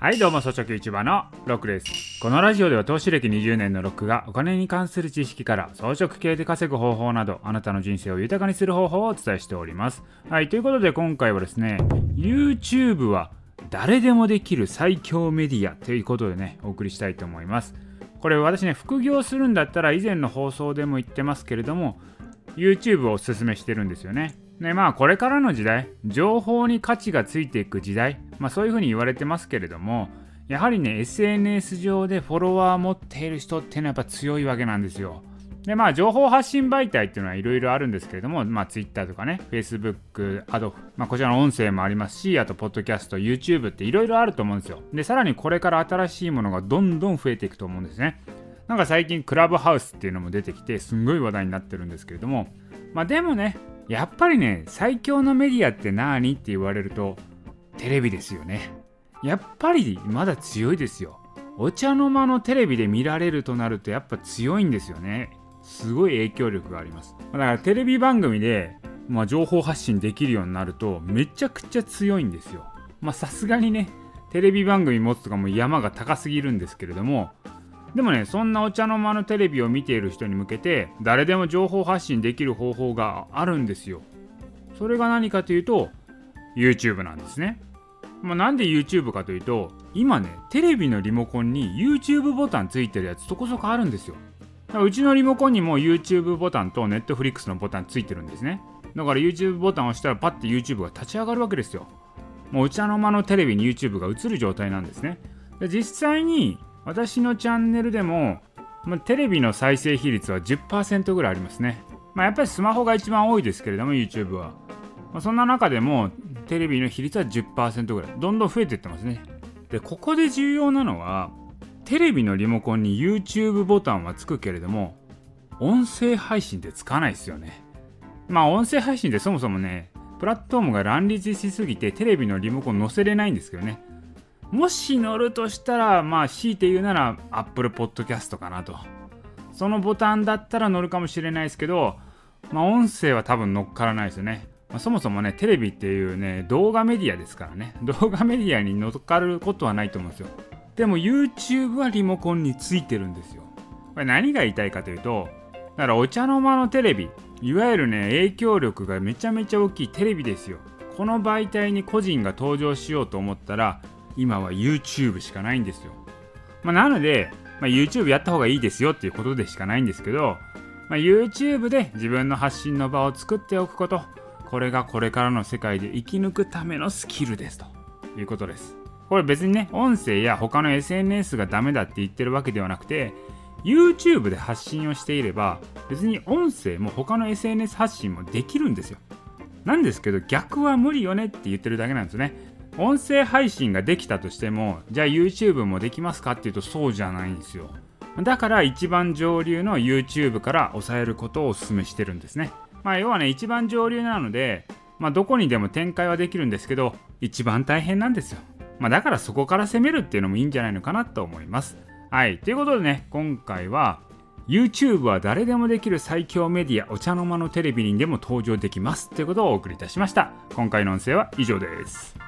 はいどうも草食市場のロックです。このラジオでは投資歴20年のロックがお金に関する知識から装飾系で稼ぐ方法などあなたの人生を豊かにする方法をお伝えしております。はいということで今回はですね YouTube は誰でもできる最強メディアということでねお送りしたいと思います。これ私ね副業するんだったら以前の放送でも言ってますけれども YouTube をおすすめしてるんですよね。ねまあこれからの時代情報に価値がついていく時代、まあ、そういうふうに言われてますけれどもやはりね SNS 上でフォロワーを持っている人っていうのはやっぱ強いわけなんですよでまあ情報発信媒体っていうのはいろいろあるんですけれども、まあ Twitter とかね、Facebook、あと、まあこちらの音声もありますし、あと、ポッドキャスト、YouTube っていろいろあると思うんですよ。で、さらにこれから新しいものがどんどん増えていくと思うんですね。なんか最近、クラブハウスっていうのも出てきて、すんごい話題になってるんですけれども、まあでもね、やっぱりね、最強のメディアって何って言われると、テレビですよね。やっぱりまだ強いですよ。お茶の間のテレビで見られるとなるとやっぱ強いんですよね。すごい影響力があります。だからテレビ番組で、まあ、情報発信できるようになるとめちゃくちゃ強いんですよ。まあさすがにね、テレビ番組持つとかも山が高すぎるんですけれども、でもね、そんなお茶の間のテレビを見ている人に向けて、誰でも情報発信できる方法があるんですよ。それが何かというと、YouTube なんですね。まあ、なんで YouTube かというと、今ね、テレビのリモコンに YouTube ボタンついてるやつそこそこあるんですよ。うちのリモコンにも YouTube ボタンと Netflix のボタンついてるんですね。だから YouTube ボタンを押したらパッて YouTube が立ち上がるわけですよ。もうお茶の間のテレビに YouTube が映る状態なんですね。で実際に私のチャンネルでも、まあ、テレビの再生比率は10%ぐらいありますね。まあ、やっぱりスマホが一番多いですけれども、YouTube は。まあ、そんな中でも、テレビの比率は10%ぐらい。どんどん増えていってますね。で、ここで重要なのは、テレビのリモコンに YouTube ボタンはつくけれども、音声配信ってつかないですよね。まあ、音声配信ってそもそもね、プラットフォームが乱立しすぎてテレビのリモコン載せれないんですけどね。もし乗るとしたら、まあ、強いて言うなら Apple Podcast かなと。そのボタンだったら乗るかもしれないですけど、まあ、音声は多分乗っからないですよね。まあ、そもそもね、テレビっていうね、動画メディアですからね。動画メディアに乗っかることはないと思うんですよ。でも YouTube はリモコンについてるんですよ。これ何が言いたいかというと、だからお茶の間のテレビ、いわゆるね、影響力がめちゃめちゃ大きいテレビですよ。この媒体に個人が登場しようと思ったら、今は YouTube しかないんですよ。まあ、なので、まあ、YouTube やった方がいいですよっていうことでしかないんですけど、まあ、YouTube で自分の発信の場を作っておくこと、これがこれからの世界で生き抜くためのスキルですということです。これ別にね、音声や他の SNS がダメだって言ってるわけではなくて、YouTube で発信をしていれば、別に音声も他の SNS 発信もできるんですよ。なんですけど、逆は無理よねって言ってるだけなんですね。音声配信ができたとしてもじゃあ YouTube もできますかっていうとそうじゃないんですよ。だから一番上流の YouTube から抑えることをお勧めしてるんですね。まあ要はね一番上流なのでまあどこにでも展開はできるんですけど一番大変なんですよ。まあだからそこから攻めるっていうのもいいんじゃないのかなと思います。はい。ということでね今回は YouTube は誰でもできる最強メディアお茶の間のテレビにでも登場できますということをお送りいたしました。今回の音声は以上です。